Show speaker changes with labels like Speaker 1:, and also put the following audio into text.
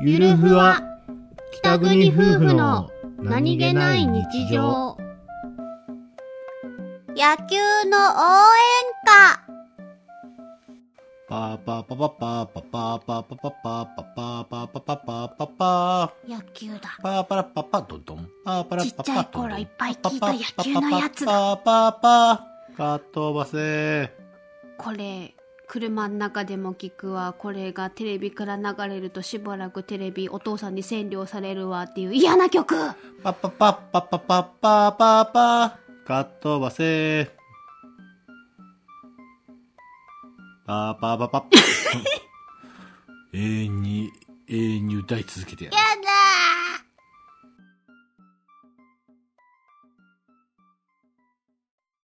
Speaker 1: ゆるふわ北国夫婦の何気ない日常
Speaker 2: 野球の応援歌
Speaker 1: パーパーパパパーパパーパーパパパーパパーパーパパパーパパー
Speaker 2: 野球だ。
Speaker 1: パーパラパパドドンパーパラパパ
Speaker 2: ちっちゃい頃いっぱい聞いた野球のやつだ
Speaker 1: パーパーパーかっ飛ばせ
Speaker 2: これ、車の中でも聞くわ。これがテレビから流れるとしばらくテレビお父さんに占領されるわっていう嫌な曲
Speaker 1: パッパパッパッパパッパパッパかっ飛ばせパーパーパパ永遠に永遠に歌い続けてやる
Speaker 2: や